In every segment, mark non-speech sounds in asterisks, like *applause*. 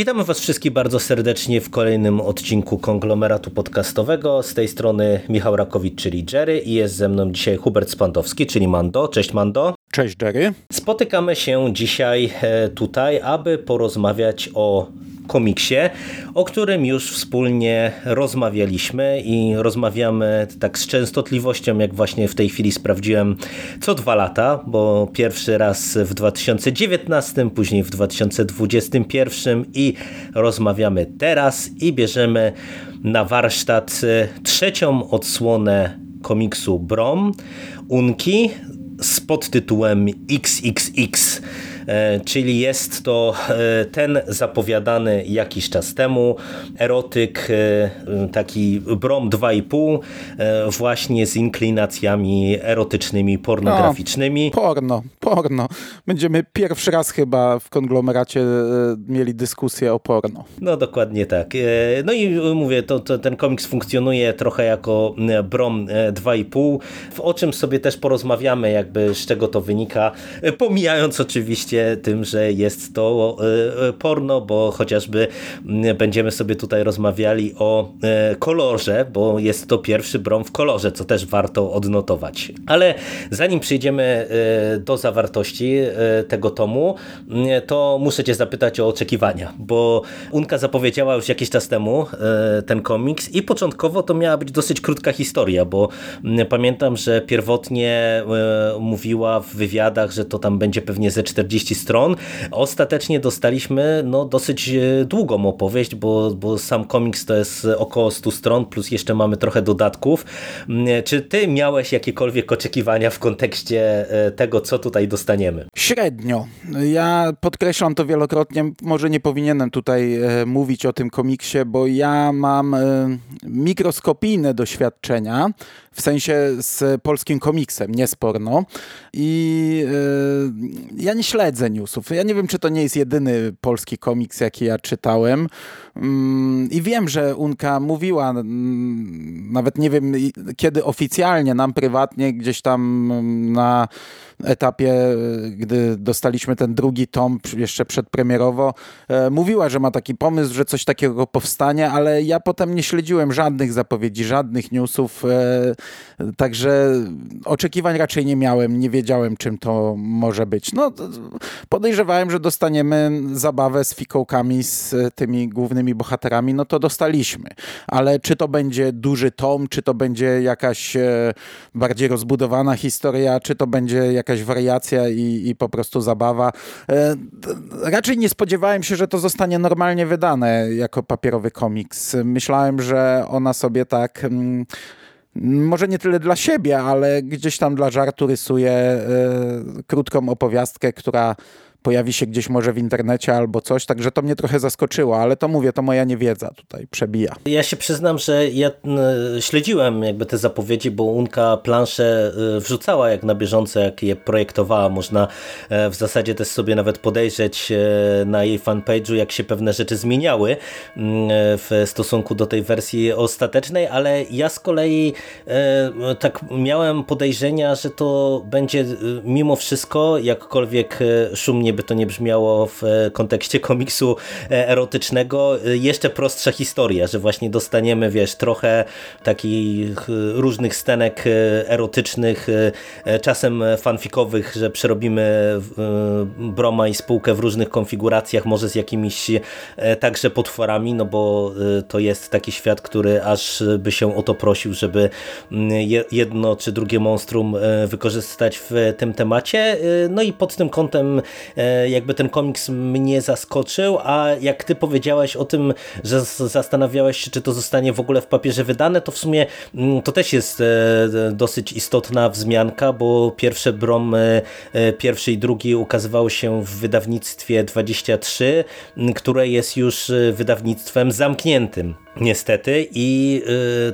Witamy Was wszystkich bardzo serdecznie w kolejnym odcinku konglomeratu podcastowego. Z tej strony Michał Rakowicz, czyli Jerry i jest ze mną dzisiaj Hubert Spandowski, czyli Mando. Cześć Mando. Cześć Jerry. Spotykamy się dzisiaj e, tutaj, aby porozmawiać o komiksie, o którym już wspólnie rozmawialiśmy i rozmawiamy tak z częstotliwością, jak właśnie w tej chwili sprawdziłem, co dwa lata, bo pierwszy raz w 2019, później w 2021 i rozmawiamy teraz i bierzemy na warsztat trzecią odsłonę komiksu Brom, Unki z podtytułem XXX. E, czyli jest to e, ten zapowiadany jakiś czas temu erotyk, e, taki brom 2,5 właśnie z inklinacjami erotycznymi, pornograficznymi. No, porno, porno. Będziemy pierwszy raz chyba w konglomeracie mieli dyskusję o porno. No dokładnie tak. No i mówię, to, to ten komiks funkcjonuje trochę jako brom 2,5, o czym sobie też porozmawiamy, jakby z czego to wynika, pomijając oczywiście tym, że jest to e, e, porno, bo chociażby mm, będziemy sobie tutaj rozmawiali o e, kolorze, bo jest to pierwszy brom w kolorze, co też warto odnotować. Ale zanim przejdziemy do zawartości tego tomu, mm, to muszę cię zapytać o oczekiwania, bo Unka zapowiedziała już jakiś czas temu ten komiks i początkowo to miała być dosyć krótka historia, bo mm, pamiętam, że pierwotnie mówiła w wywiadach, że to tam będzie pewnie ze 40 stron. Ostatecznie dostaliśmy no, dosyć e, długą opowieść, bo, bo sam komiks to jest około 100 stron, plus jeszcze mamy trochę dodatków. Mm, czy ty miałeś jakiekolwiek oczekiwania w kontekście e, tego, co tutaj dostaniemy? Średnio. Ja podkreślam to wielokrotnie, może nie powinienem tutaj e, mówić o tym komiksie, bo ja mam mikroskopijne doświadczenia, w sensie z polskim komiksem, nie z porno. I ja nie śledzę newsów. Ja nie wiem, czy to nie jest jedyny polski komiks, jaki ja czytałem. Mm, I wiem, że Unka mówiła, mm, nawet nie wiem kiedy oficjalnie, nam prywatnie, gdzieś tam mm, na etapie, gdy dostaliśmy ten drugi tom jeszcze przedpremierowo, e, mówiła, że ma taki pomysł, że coś takiego powstanie, ale ja potem nie śledziłem żadnych zapowiedzi, żadnych newsów, e, także oczekiwań raczej nie miałem, nie wiedziałem czym to może być. No, podejrzewałem, że dostaniemy zabawę z fikołkami, z tymi głównymi bohaterami, no to dostaliśmy. Ale czy to będzie duży tom, czy to będzie jakaś e, bardziej rozbudowana historia, czy to będzie jakaś wariacja i, i po prostu zabawa. E, raczej nie spodziewałem się, że to zostanie normalnie wydane jako papierowy komiks. Myślałem, że ona sobie tak mm, może nie tyle dla siebie, ale gdzieś tam dla żartu rysuje y, krótką opowiastkę, która pojawi się gdzieś może w internecie albo coś, także to mnie trochę zaskoczyło, ale to mówię, to moja niewiedza tutaj przebija. Ja się przyznam, że ja śledziłem jakby te zapowiedzi, bo Unka plansze y, wrzucała jak na bieżąco, jak je projektowała. Można e, w zasadzie też sobie nawet podejrzeć e, na jej fanpage'u, jak się pewne rzeczy zmieniały mm, w stosunku do tej wersji ostatecznej, ale ja z kolei e, tak miałem podejrzenia, że to będzie mimo wszystko, jakkolwiek szumnie by to nie brzmiało w e, kontekście komiksu e, erotycznego, e, jeszcze prostsza historia, że właśnie dostaniemy, wiesz, trochę takich różnych stenek erotycznych, czasem fanfikowych, że przerobimy Broma i spółkę w różnych konfiguracjach, może z jakimiś także potworami, no bo to jest taki świat, który aż by się o to prosił, żeby mm, jedno czy drugie monstrum wykorzystać w tym temacie. No i pod tym kątem jakby ten komiks mnie zaskoczył, a jak ty powiedziałeś o tym, że zastanawiałeś się, czy to zostanie w ogóle w papierze wydane, to w sumie mm, to też jest e, dosyć istotna wzmianka, bo pierwsze Brom, e, pierwszy i drugi ukazywały się w wydawnictwie 23, które jest już wydawnictwem zamkniętym. Niestety i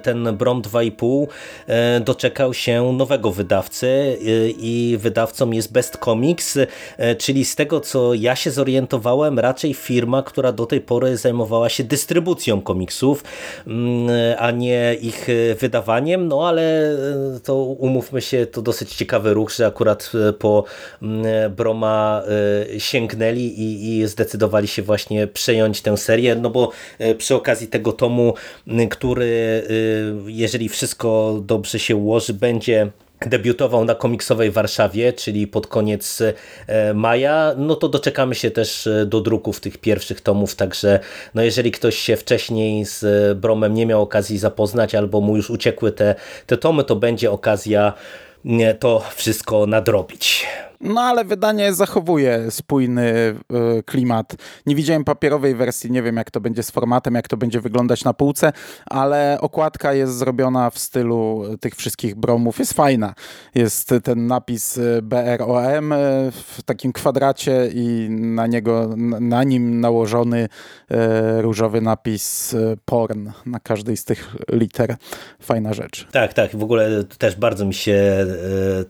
ten Brom 2,5 y, doczekał się nowego wydawcy i wydawcą jest Best Comics, czyli tego, co ja się zorientowałem, raczej firma, która do tej pory zajmowała się dystrybucją komiksów, mm, a nie ich wydawaniem, no ale to umówmy się, to dosyć ciekawy ruch, że akurat po mm, Broma sięgnęli i, i zdecydowali się właśnie przejąć tę serię, no bo przy okazji tego tomu, który jeżeli wszystko dobrze się ułoży, będzie debiutował na komiksowej Warszawie, czyli pod koniec e, maja, no to doczekamy się też e, do druków tych pierwszych tomów, także no jeżeli ktoś się wcześniej z Bromem nie miał okazji zapoznać, albo mu już uciekły te, te tomy, to będzie okazja to wszystko nadrobić. No ale wydanie zachowuje spójny y, klimat. Nie widziałem papierowej wersji, nie wiem jak to będzie z formatem, jak to będzie wyglądać na półce, ale okładka jest zrobiona w stylu tych wszystkich bromów. Jest fajna. Jest ten napis y, BROM y, w takim kwadracie i na niego, na nim nałożony różowy napis porn na każdej z tych liter. Fajna rzecz. Tak, tak. W ogóle też bardzo mi się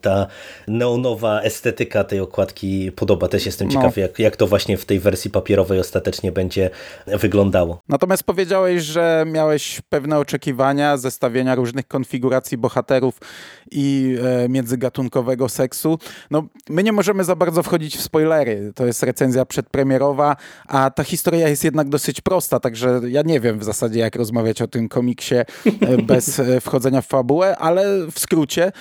ta neonowa estetyka estetyka tej okładki podoba. Też jestem no. ciekaw, jak, jak to właśnie w tej wersji papierowej ostatecznie będzie wyglądało. Natomiast powiedziałeś, że miałeś pewne oczekiwania zestawienia różnych konfiguracji bohaterów i e, międzygatunkowego seksu. No, my nie możemy za bardzo wchodzić w spoilery. To jest recenzja przedpremierowa, a ta historia jest jednak dosyć prosta, także ja nie wiem w zasadzie, jak rozmawiać o tym komiksie e, bez e, wchodzenia w fabułę, ale w skrócie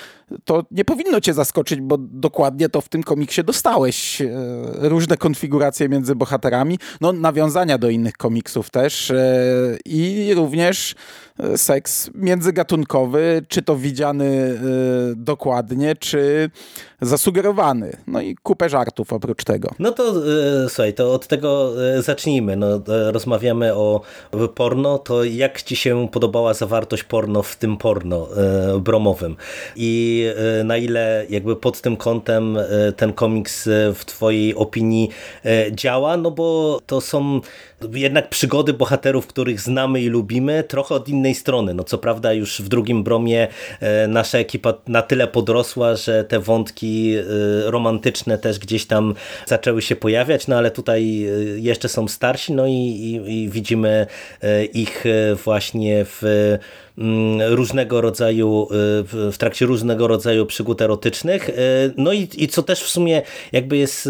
to nie powinno cię zaskoczyć, bo dokładnie to w tym komiksie dostałeś. E, różne konfiguracje między bohaterami, no nawiązania do innych komiksów też e, i również e, seks międzygatunkowy, czy to widziany dokładnie, czy zasugerowany. No i kupę żartów oprócz tego. No to słuchaj, to od tego zacznijmy. No, rozmawiamy o porno, to jak ci się podobała zawartość porno w tym porno bromowym? I na ile jakby pod tym kątem ten komiks e, w twojej opinii e, działa, no bo to są jednak przygody bohaterów, których znamy i lubimy, trochę od innej strony. No co prawda już w drugim bromie e, nasza ekipa na tyle podrosła, że te wątki romantyczne też gdzieś tam zaczęły się pojawiać, no ale tutaj jeszcze są starsi, no i, i, i widzimy ich właśnie w Mm, różnego rodzaju, w trakcie różnego rodzaju przygód erotycznych. No i, i co też w sumie jakby jest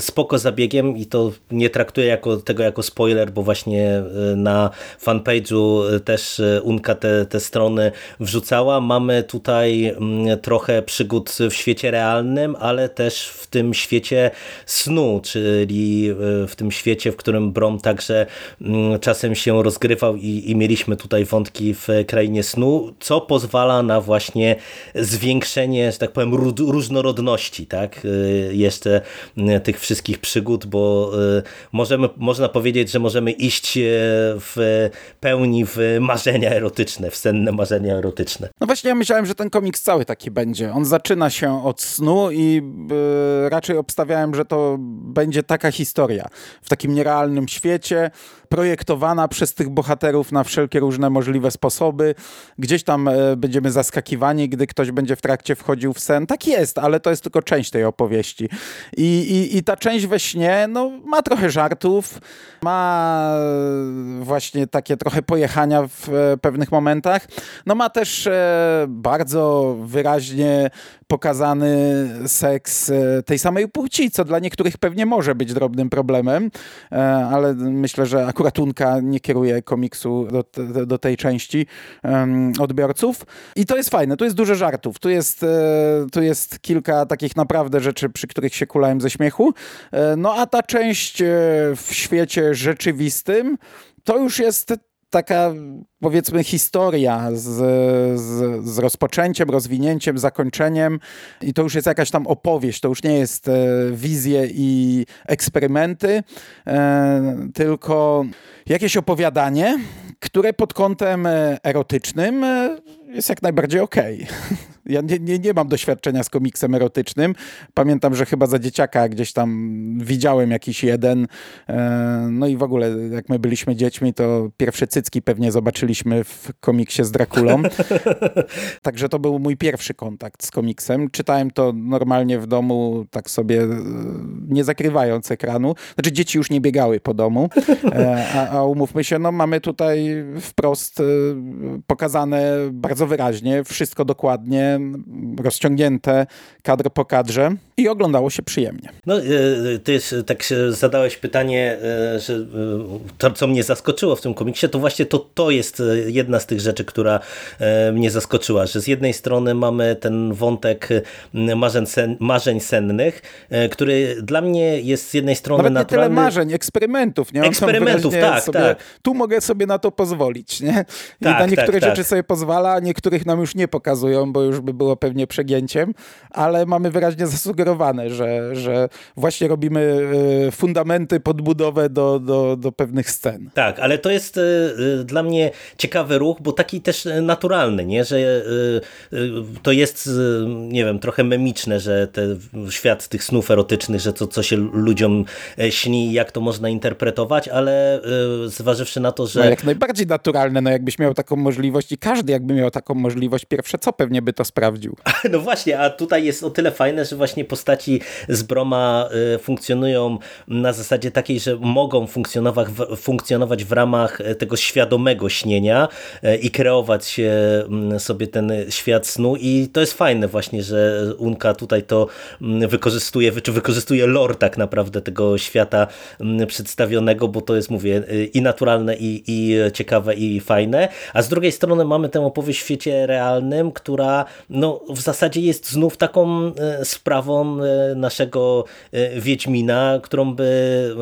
spoko zabiegiem i to nie traktuję jako, tego jako spoiler, bo właśnie na fanpage'u też Unka te, te strony wrzucała. Mamy tutaj mm, trochę przygód w świecie realnym, ale też w tym świecie snu, czyli w tym świecie, w którym Brom także mm, czasem się rozgrywał i, i mieliśmy tutaj wątki w krainie snu, co pozwala na właśnie zwiększenie, że tak powiem, różnorodności, tak? Y, jeszcze y, tych wszystkich przygód, bo y, możemy, można powiedzieć, że możemy iść w pełni w marzenia erotyczne, w senne marzenia erotyczne. No właśnie ja myślałem, że ten komiks cały taki będzie. On zaczyna się od snu i raczej obstawiałem, że to będzie taka historia w takim nierealnym świecie, projektowana przez tych bohaterów na wszelkie różne możliwe sposoby. Gdzieś tam e, będziemy zaskakiwani, gdy ktoś będzie w trakcie wchodził w sen. Tak jest, ale to jest tylko część tej opowieści. I, i, i ta część we śnie no, ma trochę żartów, ma właśnie takie trochę pojechania w e, pewnych momentach. No ma też e, bardzo wyraźnie pokazany seks tej samej płci, co dla niektórych pewnie może być drobnym problemem, ale myślę, że akurat Unka nie kieruje komiksu do, do, tej części odbiorców. I to jest fajne, tu jest dużo żartów, tu jest, e, tu jest kilka takich naprawdę rzeczy, przy których się kulałem ze śmiechu. E, no a ta część e, w świecie rzeczywistym to już jest taka powiedzmy historia z, z, z, rozpoczęciem, rozwinięciem, zakończeniem i to już jest jakaś tam opowieść, to już nie jest e, wizje i eksperymenty, e, tylko jakieś opowiadanie, które pod kątem e, erotycznym e, jest jak najbardziej okej. Okay. *laughs* Ja nie, nie, nie mam doświadczenia z komiksem erotycznym. Pamiętam, że chyba za dzieciaka gdzieś tam widziałem jakiś jeden. E, no i w ogóle, jak my byliśmy dziećmi, to pierwsze cycki pewnie zobaczyliśmy w komiksie z Drakulą. *laughs* Także to był mój pierwszy kontakt z komiksem. Czytałem to normalnie w domu, tak sobie e, nie zakrywając ekranu. Znaczy dzieci już nie biegały po domu, e, a, a umówmy się, no mamy tutaj wprost pokazane bardzo wyraźnie, wszystko dokładnie, rozciągnięte kadr po kadrze i oglądało się przyjemnie. No, ty tak zadałeś pytanie, że to, co mnie zaskoczyło w tym komiksie, to właśnie to, to jest jedna z tych rzeczy, która mnie zaskoczyła, że z jednej strony mamy ten wątek marzeń, sen, marzeń sennych, który dla mnie jest z jednej strony Nawet naturalny. nie tyle marzeń, eksperymentów. Nie? eksperymentów, tak, sobie, tak. Tu mogę sobie na to pozwolić. Nie? I tak, na niektóre tak, rzeczy tak. sobie pozwala, a niektórych nam już nie pokazują, bo już by było pewnie przegięciem, ale mamy wyraźnie zasugerowane, że, że właśnie robimy e, fundamenty, podbudowę do, do, do pewnych scen. Tak, ale to jest e, dla mnie ciekawy ruch, bo taki też naturalny, nie? że e, to jest, nie wiem, trochę memiczne, że ten świat tych snów erotycznych, że to, co się ludziom śni, jak to można interpretować, ale zważywszy na to, że... No jak najbardziej naturalne, no jakbyś miał taką możliwość i każdy jakby miał taką możliwość, pierwsze co pewnie by to sprawdził. *laughs* No właśnie, a tutaj jest o tyle fajne, że właśnie postaci z Broma funkcjonują na zasadzie takiej, że mogą funkcjonować w, funkcjonować w ramach tego świadomego śnienia i kreować sobie ten świat snu. I to jest fajne właśnie, że Unka tutaj to wykorzystuje, czy wykorzystuje lore tak naprawdę tego świata przedstawionego, bo to jest, mówię, i naturalne, i, i ciekawe, i fajne, a z drugiej strony mamy tę opowieść w świecie realnym, która no, w zasadzie jest znów taką sprawą naszego Wiedźmina, którą by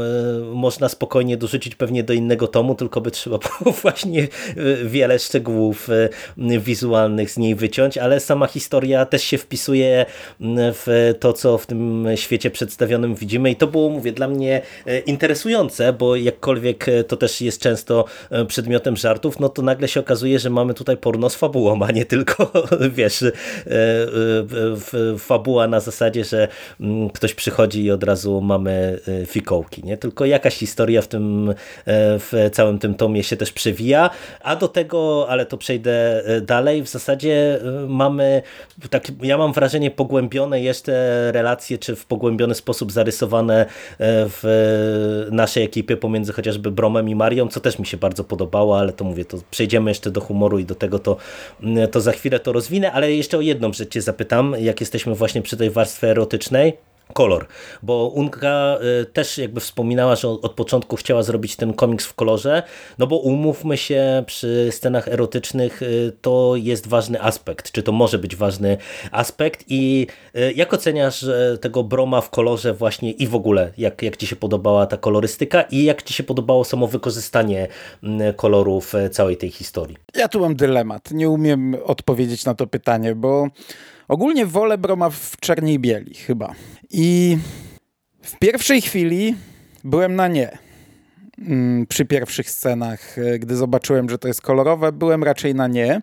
można spokojnie dorzucić pewnie do innego tomu, tylko by trzeba *laughs* było właśnie wiele szczegółów wizualnych z niej wyciąć, ale sama historia też się wpisuje w to, co w tym świecie przedstawionym widzimy. I to było, mówię, dla mnie interesujące, bo jakkolwiek to też jest często przedmiotem żartów, no to nagle się okazuje, że mamy tutaj porno z fabułą, a nie tylko, *laughs* wiesz, fabuła na zasadzie, że ktoś przychodzi i od razu mamy fikołki, nie? Tylko jakaś historia w tym, w całym tym tomie się też przewija, a do tego, ale to przejdę dalej, w zasadzie mamy, tak, ja mam wrażenie pogłębione jeszcze relacje, czy w pogłębiony sposób zarysowane w naszej ekipie pomiędzy chociażby Bromem i Marią, co też mi się bardzo podobało, ale to mówię, to przejdziemy jeszcze do humoru i do tego to, to za chwilę to rozwinę, ale jeszcze o jedną rzecz cię zapytam, jak jesteśmy właśnie przy tej warstwie erotycznej, kolor, bo Unka też jakby wspominała, że od początku chciała zrobić ten komiks w kolorze, no bo umówmy się, przy scenach erotycznych to jest ważny aspekt, czy to może być ważny aspekt i jak oceniasz tego Broma w kolorze właśnie i w ogóle, jak, jak Ci się podobała ta kolorystyka i jak Ci się podobało samo wykorzystanie kolorów całej tej historii? Ja tu mam dylemat, nie umiem odpowiedzieć na to pytanie, bo Ogólnie wolę Broma w czerni i bieli chyba. I w pierwszej chwili byłem na nie. Przy pierwszych scenach, gdy zobaczyłem, że to jest kolorowe, byłem raczej na nie.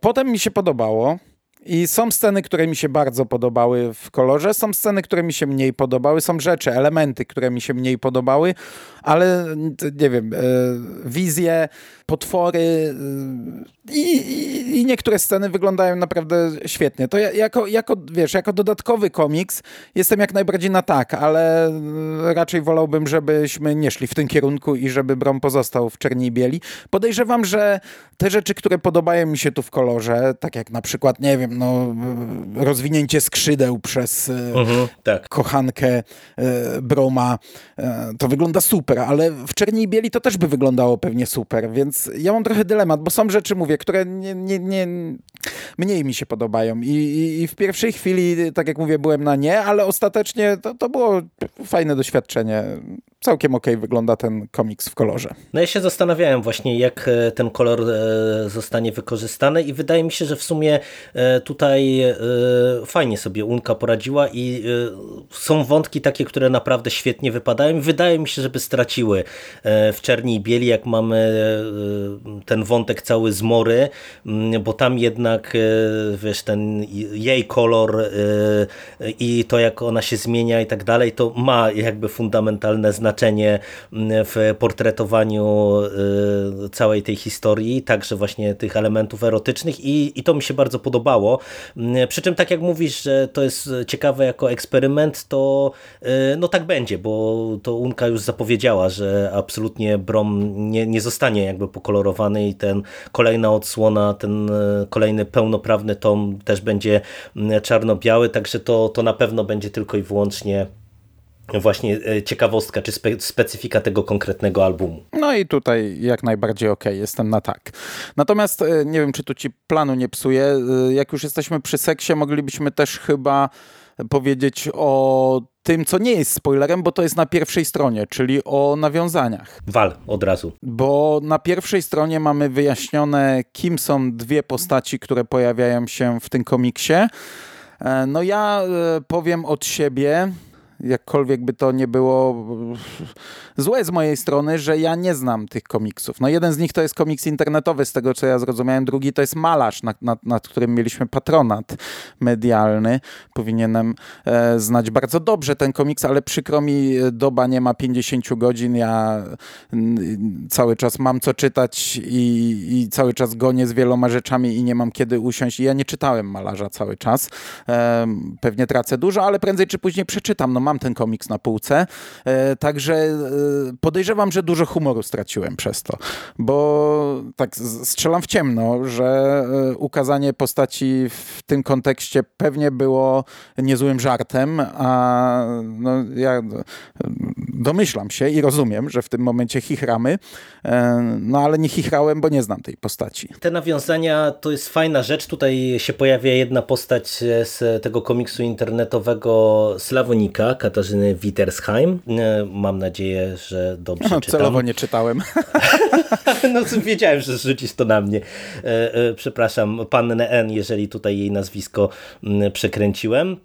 Potem mi się podobało. I są sceny, które mi się bardzo podobały w kolorze, są sceny, które mi się mniej podobały, są rzeczy, elementy, które mi się mniej podobały, ale nie wiem, wizje, potwory i, i, i niektóre sceny wyglądają naprawdę świetnie. To ja, jako, jako, wiesz, jako dodatkowy komiks jestem jak najbardziej na tak, ale raczej wolałbym, żebyśmy nie szli w tym kierunku i żeby Brom pozostał w czerni i bieli. Podejrzewam, że te rzeczy, które podobają mi się tu w kolorze, tak jak na przykład, nie wiem, no, rozwinięcie skrzydeł przez mhm, tak. kochankę Broma, to wygląda super, ale w czerni i bieli to też by wyglądało pewnie super, więc ja mam trochę dylemat, bo są rzeczy, mówię, które nie, nie, nie, mniej mi się podobają I, i, i w pierwszej chwili, tak jak mówię, byłem na nie, ale ostatecznie to, to było fajne doświadczenie. Całkiem okay wygląda ten komiks w kolorze. No ja się zastanawiałem właśnie, jak e, ten kolor e, zostanie wykorzystany i wydaje mi się, że w sumie e, tutaj fajnie sobie Unka poradziła i są wątki takie, które naprawdę świetnie wypadają. Wydaje mi się, żeby straciły w czerni i bieli, jak mamy ten wątek cały z Mory, mm, bo tam jednak wiesz, ten jej kolor i to jak ona się zmienia i tak dalej, to ma jakby fundamentalne znaczenie znaczenie mm, w portretowaniu y, całej tej historii, także właśnie tych elementów erotycznych i, i to mi się bardzo podobało. Mm, przy czym tak jak mówisz, że to jest ciekawe jako eksperyment, to y, no tak będzie, bo to Unka już zapowiedziała, że absolutnie Brom nie, nie zostanie jakby pokolorowany i ten kolejna odsłona, ten y, kolejny pełnoprawny tom też będzie mm, czarno-biały, także to, to na pewno będzie tylko i wyłącznie właśnie e, ciekawostka czy spe, specyfika tego konkretnego albumu. No i tutaj jak najbardziej ok, jestem na tak. Natomiast e, nie wiem, czy tu ci planu nie psuje. E, jak już jesteśmy przy seksie, moglibyśmy też chyba powiedzieć o tym, co nie jest spoilerem, bo to jest na pierwszej stronie, czyli o nawiązaniach. Wal od razu. Bo na pierwszej stronie mamy wyjaśnione, kim są dwie postaci, które pojawiają się w tym komiksie. No ja powiem od siebie, jakkolwiek by to nie było złe z mojej strony, że ja nie znam tych komiksów. No jeden z nich to jest komiks internetowy, z tego co ja zrozumiałem, drugi to jest malarz, nad, nad, nad którym mieliśmy patronat medialny. Powinienem e, znać bardzo dobrze ten komiks, ale przykro mi, doba nie ma 50 godzin, ja n, cały czas mam co czytać i, i, cały czas gonię z wieloma rzeczami i nie mam kiedy usiąść. I ja nie czytałem malarza cały czas. E, pewnie tracę dużo, ale prędzej czy później przeczytam. No mam ten komiks na półce, e, także e, podejrzewam, że dużo humoru straciłem przez to, bo tak strzelam w ciemno, że e, ukazanie postaci w tym kontekście pewnie było niezłym żartem, a no, ja domyślam się i rozumiem, że w tym momencie chichramy, no ale nie chichrałem, bo nie znam tej postaci. Te nawiązania to jest fajna rzecz. Tutaj się pojawia jedna postać z tego komiksu internetowego Slawonika, Katarzyny Wittersheim. E, mam nadzieję, że dobrze no, czytam. Celowo nie czytałem. *laughs* no wiedziałem, że rzucisz to na mnie. E, e, przepraszam, pannę N, jeżeli tutaj jej nazwisko przekręciłem.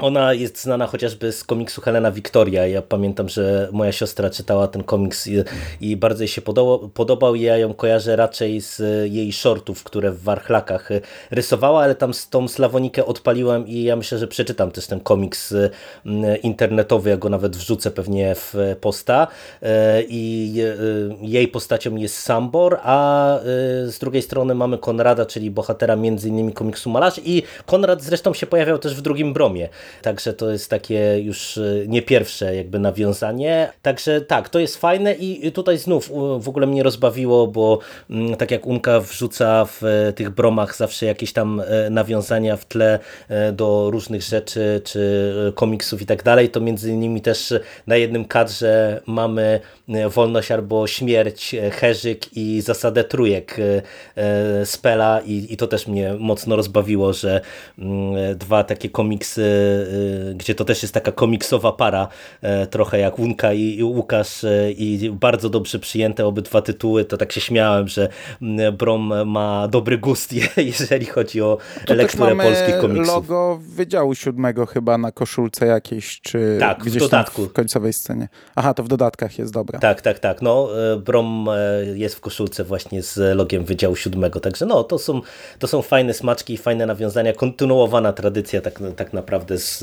Ona jest znana chociażby z komiksu Helena Victoria. Ja pamiętam, że moja siostra czytała ten komiks i, i bardzo jej się podobał, podobał. Ja ją kojarzę raczej z jej shortów, które w warchlakach rysowała, ale tam tą Slawonikę odpaliłem i ja myślę, że przeczytam też ten komiks mm, internetowy. Ja go nawet wrzucę pewnie w posta. E, I e, jej postacią jest Sambor, a z drugiej strony mamy Konrada, czyli bohatera między innymi komiksu Malarz i Konrad zresztą się pojawiał też w drugim bromie. Także to jest takie już e, nie pierwsze jakby nawiązanie. Także tak, to jest fajne i tutaj znów w ogóle mnie rozbawiło, bo mm, tak jak Unka wrzuca w e, tych bromach zawsze jakieś tam e, nawiązania w tle do różnych rzeczy, czy komiksów i tak dalej, to między innymi też na jednym kadrze mamy Wolność albo Śmierć, Herzyk i Zasadę Trójek Spela i, i to też mnie mocno rozbawiło, że mm, dwa takie komiksy gdzie to też jest taka komiksowa para, e, trochę jak Unka i Łukasz e, i bardzo dobrze przyjęte obydwa tytuły, to tak się śmiałem, że Brom ma dobry gust, *laughs* jeżeli chodzi o to lekturę polskich komiksów. logo Wydziału Siódmego chyba na koszulce jakiejś, czy tak, gdzieś w dodatku. w końcowej scenie. Aha, to w dodatkach jest dobra. Tak, tak, tak. No, e, Brom jest w koszulce właśnie z logiem Wydziału Siódmego, także no, to są, to są fajne smaczki i fajne nawiązania, kontynuowana tradycja tak, tak naprawdę z z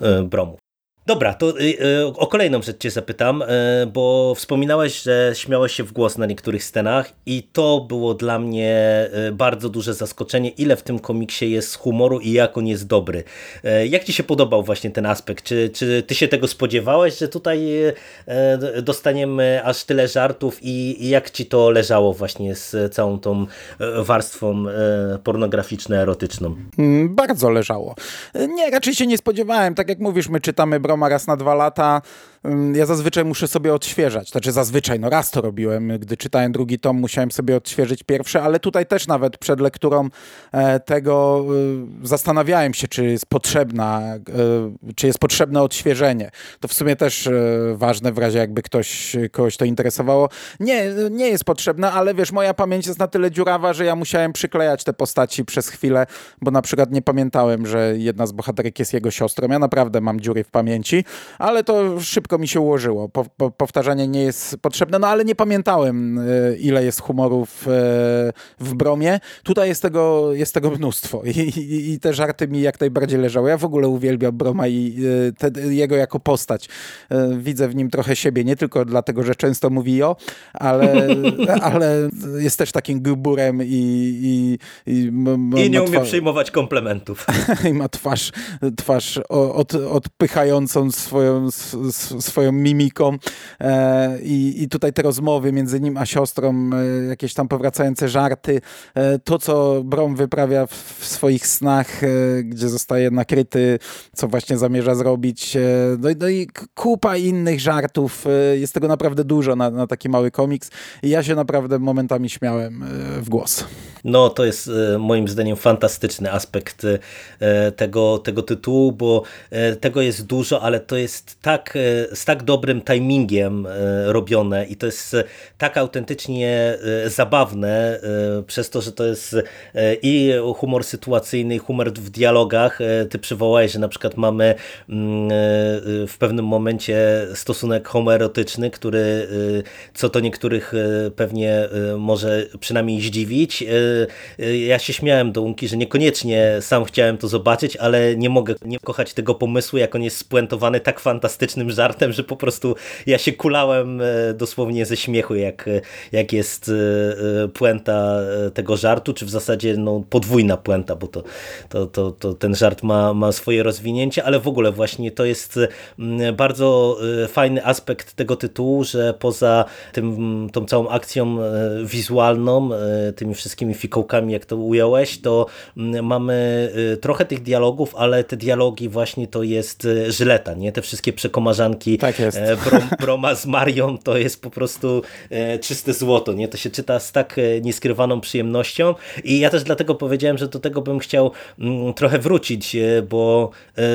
e, Bromu. Dobra, to y, y, o kolejną rzecz cię zapytam, y, bo wspominałeś, że śmiałeś się w głos na niektórych scenach i to było dla mnie bardzo duże zaskoczenie, ile w tym komiksie jest humoru i jak on jest dobry. Jak ci się podobał właśnie ten aspekt? Czy, czy ty się tego spodziewałeś, że tutaj dostaniemy aż tyle żartów i, i jak ci to leżało właśnie z całą tą warstwą pornograficzno-erotyczną? Mm, bardzo leżało. Nie, raczej się nie spodziewałem. Tak jak mówisz, my czytamy Bro Roma raz na dwa lata ja zazwyczaj muszę sobie odświeżać. Znaczy zazwyczaj, no raz to robiłem, gdy czytałem drugi tom, musiałem sobie odświeżyć pierwszy, ale tutaj też nawet przed lekturą e, tego e, zastanawiałem się, czy jest potrzebna, e, czy jest potrzebne odświeżenie. To w sumie też ważne w razie jakby ktoś, kogoś to interesowało. Nie, nie jest potrzebne, ale wiesz, moja pamięć jest na tyle dziurawa, że ja musiałem przyklejać te postaci przez chwilę, bo na przykład nie pamiętałem, że jedna z bohaterek jest jego siostrą. Ja naprawdę mam dziury w pamięci, ale to szybko mi się ułożyło. Po, po, powtarzanie nie jest potrzebne, no ale nie pamiętałem, e, ile jest humorów w, e, w Bromie. Tutaj jest tego, jest tego mnóstwo I, i, i, te żarty mi jak najbardziej leżały. Ja w ogóle uwielbiam Broma i e, te, jego jako postać. Widzę w nim trochę siebie, nie tylko dlatego, że często mówi o, ale, *laughs* ale jest też takim guburem i... I, i, I nie umie przyjmować komplementów. *laughs* I ma twarz, twarz od, odpychającą swoją, swoją mimiką e, I, i tutaj te rozmowy między nim a siostrą, e, jakieś tam powracające żarty, e, to co Brom wyprawia w swoich snach, gdzie zostaje nakryty, co właśnie zamierza zrobić, no, no i kupa innych żartów, jest tego naprawdę dużo na, na taki mały komiks i ja się naprawdę momentami śmiałem w głos. No to jest moim zdaniem fantastyczny aspekt tego, tego tytułu, bo tego jest dużo, ale to jest tak, e, z tak dobrym timingiem e, robione i to jest tak autentycznie e, zabawne przez to, że to jest i humor sytuacyjny, i humor w dialogach. Ty przywołałeś, że na przykład mamy mm, w pewnym momencie stosunek homoerotyczny, który co to niektórych pewnie może przynajmniej zdziwić. Ja się śmiałem do Unki, że niekoniecznie sam chciałem to zobaczyć, ale nie mogę nie kochać tego pomysłu, jak on jest spuentowany tak fantastycznym żartem, że po prostu ja się kulałem e, dosłownie ze śmiechu, jak, jak jest e, e, puenta tego żartu, czy w zasadzie no, podwójna puenta, bo to, to, to, to ten żart ma, ma swoje rozwinięcie, ale w ogóle właśnie to jest bardzo fajny aspekt tego tytułu, że poza tym, tą całą akcją wizualną, tymi wszystkimi fikołkami, jak to ująłeś, to mamy trochę tych dialogów, ale te dialogi właśnie to jest Żyleta, nie? Te wszystkie przekomarzanki tak jest. E, Brom, Broma z Marią to jest po prostu e, czyste złoto, nie? To się czyta z tak e, nieskrywaną przyjemnością i ja też dlatego powiedziałem, że do tego bym chciał mm, trochę wrócić, bo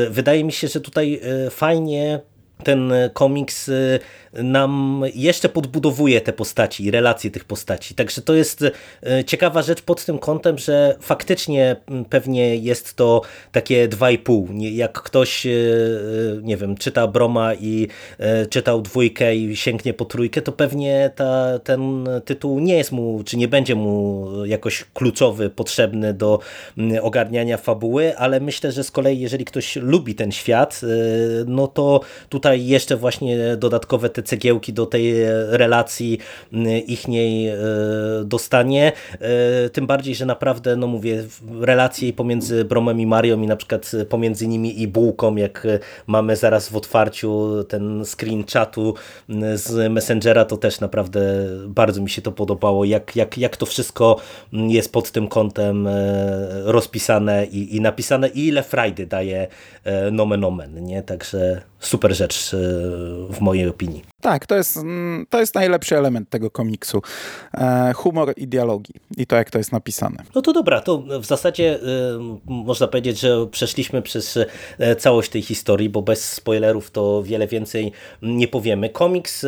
wydaje mi się, że tutaj fajnie ten komiks nam jeszcze podbudowuje te postaci i relacje tych postaci. Także to jest e, ciekawa rzecz pod tym kątem, że faktycznie pewnie jest to takie dwa i pół. Jak ktoś, e, e, nie wiem, czyta Broma i czytał dwójkę i sięgnie po trójkę, to pewnie ta, ten tytuł nie jest mu, czy nie będzie mu jakoś kluczowy, potrzebny do ogarniania fabuły, ale myślę, że z kolei jeżeli ktoś lubi ten świat, no to tutaj jeszcze właśnie dodatkowe te cegiełki do tej relacji ich niej e, dostanie. E, tym bardziej, że naprawdę, no mówię, relacje pomiędzy Bromem i Marią i na przykład pomiędzy nimi i Bułką, jak mamy zaraz w otwarciu ten screen chatu z Messengera, to też naprawdę bardzo mi się to podobało, jak, jak, jak to wszystko jest pod tym kątem e, rozpisane i, i napisane i ile frajdy daje nomen omen, nie? Także super rzecz w mojej opinii. Tak, to jest, mm, to jest najlepszy element tego komiksu. E, humor i dialogi. I to, jak to jest napisane. No to dobra, to w zasadzie y, można powiedzieć, że przeszliśmy przez e, całość tej historii, bo bez spoilerów to wiele więcej nie powiemy. Komiks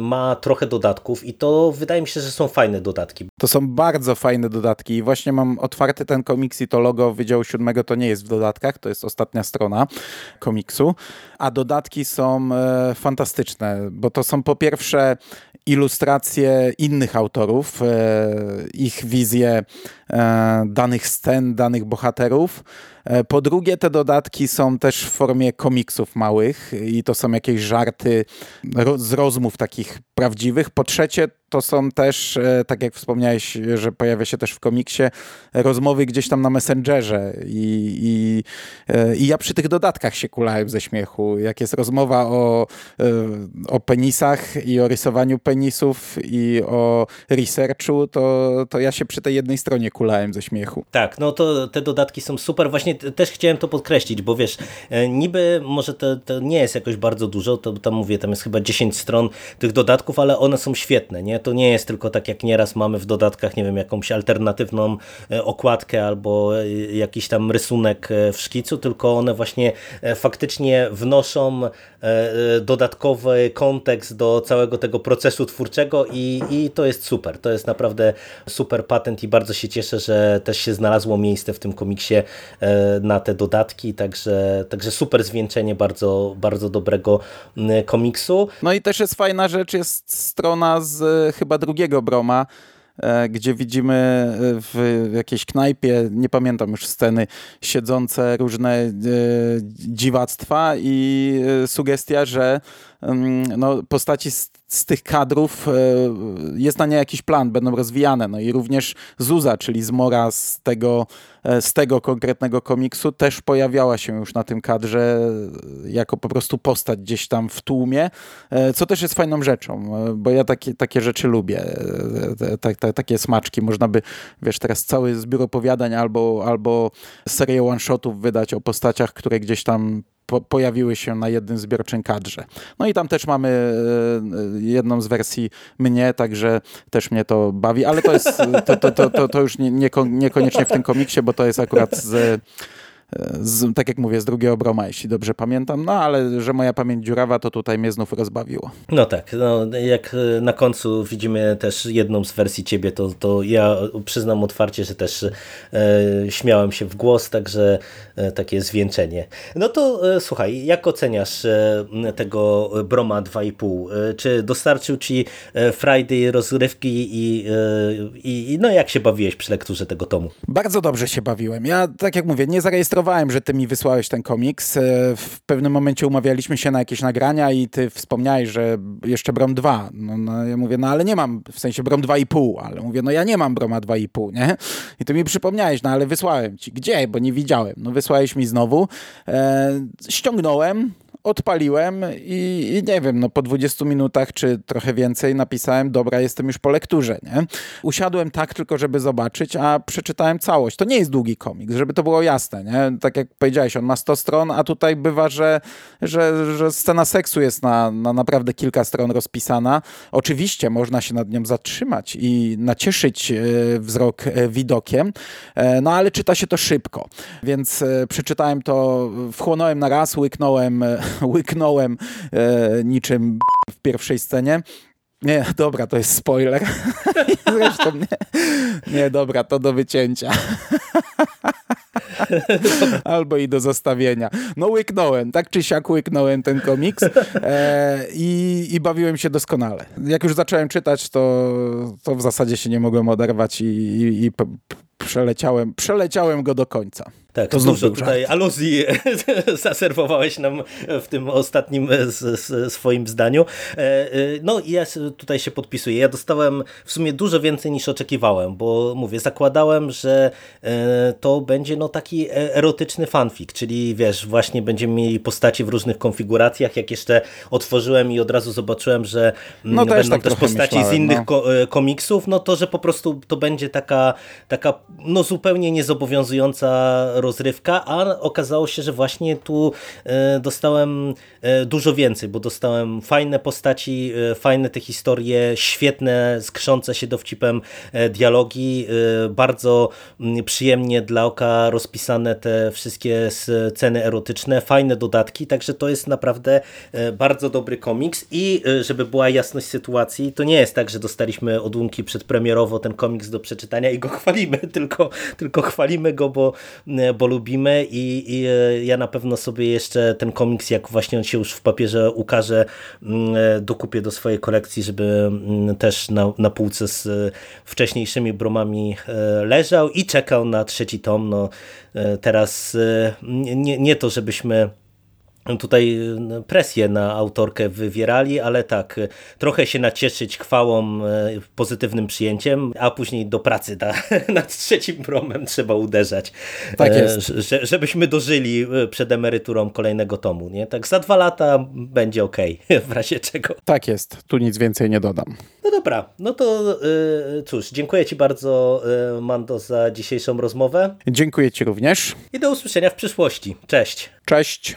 ma trochę dodatków i to wydaje mi się, że są fajne dodatki. To są bardzo fajne dodatki i właśnie mam otwarty ten komiks i to logo Wydziału Siódmego to nie jest w dodatkach, to jest ostatnia strona komiksu, a dodatki są e, fantastyczne, bo to są po pierwsze ilustracje innych autorów, e, ich wizje e, danych scen, danych bohaterów. E, po drugie, te dodatki są też w formie komiksów małych i to są jakieś żarty z rozmów takich prawdziwych. Po trzecie, to są też, e, tak jak wspomniałeś, że pojawia się też w komiksie, rozmowy gdzieś tam na Messengerze i, i, e, i ja przy tych dodatkach się kulałem ze śmiechu. Jak jest rozmowa o, o penisach i o rysowaniu penisów i o researchu, to, to ja się przy tej jednej stronie kulałem ze śmiechu. Tak, no to te dodatki są super. Właśnie też chciałem to podkreślić, bo wiesz, niby może to, to nie jest jakoś bardzo dużo, to tam mówię, tam jest chyba 10 stron tych dodatków, ale one są świetne, nie? To nie jest tylko tak jak nieraz mamy w dodatkach, nie wiem, jakąś alternatywną e, okładkę albo e, jakiś tam rysunek e, w szkicu, tylko one właśnie faktycznie wnoszą dodatkowy kontekst do całego tego procesu twórczego i, i to jest super. To jest naprawdę super patent i bardzo się cieszę, że też się znalazło miejsce w tym komiksie na te dodatki, także, także super zwieńczenie bardzo, bardzo dobrego komiksu. No i też jest fajna rzecz, jest strona z chyba drugiego Broma, e, gdzie widzimy e, w jakiejś knajpie, nie pamiętam już sceny, siedzące różne e, dziwactwa i sugestia, że no, postaci z, z, tych kadrów jest na nie jakiś plan, będą rozwijane. No i również Zuza, czyli Zmora z tego E, z tego konkretnego komiksu też pojawiała się już na tym kadrze jako po prostu postać gdzieś tam w tłumie, e, co też jest fajną rzeczą, e, bo ja takie, takie rzeczy lubię, takie smaczki. Można by, wiesz, teraz cały zbiór opowiadań albo, albo serię one-shotów wydać o postaciach, które gdzieś tam po, pojawiły się na jednym zbiorczym kadrze. No i tam też mamy e, jedną z wersji mnie, także też mnie to bawi, ale to jest, to, to, to, to, już nie, niekoniecznie w tym komiksie, bo to jest akurat z z, tak jak mówię, z drugiego Broma, jeśli dobrze pamiętam, no ale że moja pamięć dziurawa, to tutaj mnie znów rozbawiło. No tak, no, jak na końcu widzimy też jedną z wersji ciebie, to, to ja przyznam otwarcie, że też e, śmiałem się w głos, także e, takie zwieńczenie. No to e, słuchaj, jak oceniasz e, tego Broma 2,5? E, czy dostarczył ci e, Friday rozrywki i, i no jak się bawiłeś przy lekturze tego tomu? Bardzo dobrze się bawiłem. Ja, tak jak mówię, nie zarejestrowałem rejestrowałem, że ty mi wysłałeś ten komiks. E, w pewnym momencie umawialiśmy się na jakieś nagrania i ty wspomniałeś, że jeszcze Brom 2. No, no, ja mówię, no ale nie mam, w sensie Brom 2,5, ale mówię, no ja nie mam Broma 2,5, nie? I ty mi przypomniałeś, no ale wysłałem ci. Gdzie? Bo nie widziałem. No wysłałeś mi znowu. E, ściągnąłem, odpaliłem i, i, nie wiem, no po 20 minutach czy trochę więcej napisałem, dobra, jestem już po lekturze, nie? Usiadłem tak tylko, żeby zobaczyć, a przeczytałem całość. To nie jest długi komiks, żeby to było jasne, nie? Tak jak powiedziałeś, on ma 100 stron, a tutaj bywa, że, że, że scena seksu jest na, na naprawdę kilka stron rozpisana. Oczywiście można się nad nią zatrzymać i nacieszyć e, wzrok e, widokiem, e, no ale czyta się to szybko, więc przeczytałem to, wchłonąłem na raz, łyknąłem *laughs* łyknąłem e, niczym *laughs* w pierwszej scenie. Nie, dobra, to jest spoiler. *laughs* Zresztą nie, nie, dobra, to do wycięcia. Albo i do zostawienia. No łyknąłem, tak czy siak łyknąłem ten komiks e, i, i bawiłem się doskonale. Jak już zacząłem czytać, to, to w zasadzie się nie mogłem oderwać i, i, i przeleciałem, przeleciałem go do końca. Tak, to dużo tutaj aluzji *laughs* zaserwowałeś nam w tym ostatnim swoim zdaniu. E, e, no i ja tutaj się podpisuję. Ja dostałem w sumie dużo więcej niż oczekiwałem, bo mówię, zakładałem, że e, to będzie no taki erotyczny fanfic, czyli wiesz, właśnie będziemy mieli postaci w różnych konfiguracjach. Jak jeszcze otworzyłem i od razu zobaczyłem, że mm, no będą tak też postaci myślałem, z innych no. komiksów, no to, że po prostu to będzie taka, taka no zupełnie niezobowiązująca rozrywka, a okazało się, że właśnie tu e, dostałem e, dużo więcej, bo dostałem fajne postaci, e, fajne te historie, świetne, skrzące się dowcipem dialogi, bardzo mm, przyjemnie dla oka rozpisane te wszystkie sceny erotyczne, fajne dodatki, także to jest naprawdę bardzo dobry komiks i żeby była jasność sytuacji, to nie jest tak, że dostaliśmy odłamki przedpremierowo ten komiks do przeczytania i go chwalimy, *laughs* tylko, tylko chwalimy go, bo, bo lubimy i, i e, ja na pewno sobie jeszcze ten komiks, jak właśnie on się już w papierze ukaże, mm, e, dokupię do swojej kolekcji, żeby mm, też na, na półce z e, wcześniejszymi bromami leżał i czekał na trzeci tom. No, teraz nie, nie to, żebyśmy tutaj presję na autorkę wywierali, ale tak, trochę się nacieszyć chwałą, pozytywnym przyjęciem, a później do pracy na, *laughs* nad trzecim promem trzeba uderzać. Tak jest. Że, żebyśmy dożyli przed emeryturą kolejnego tomu. Nie? Tak za dwa lata będzie ok, *laughs* w razie czego. Tak jest, tu nic więcej nie dodam. No dobra, no to cóż, dziękuję Ci bardzo Mando za dzisiejszą rozmowę. Dziękuję Ci również. I do usłyszenia w przyszłości. Cześć. Cześć.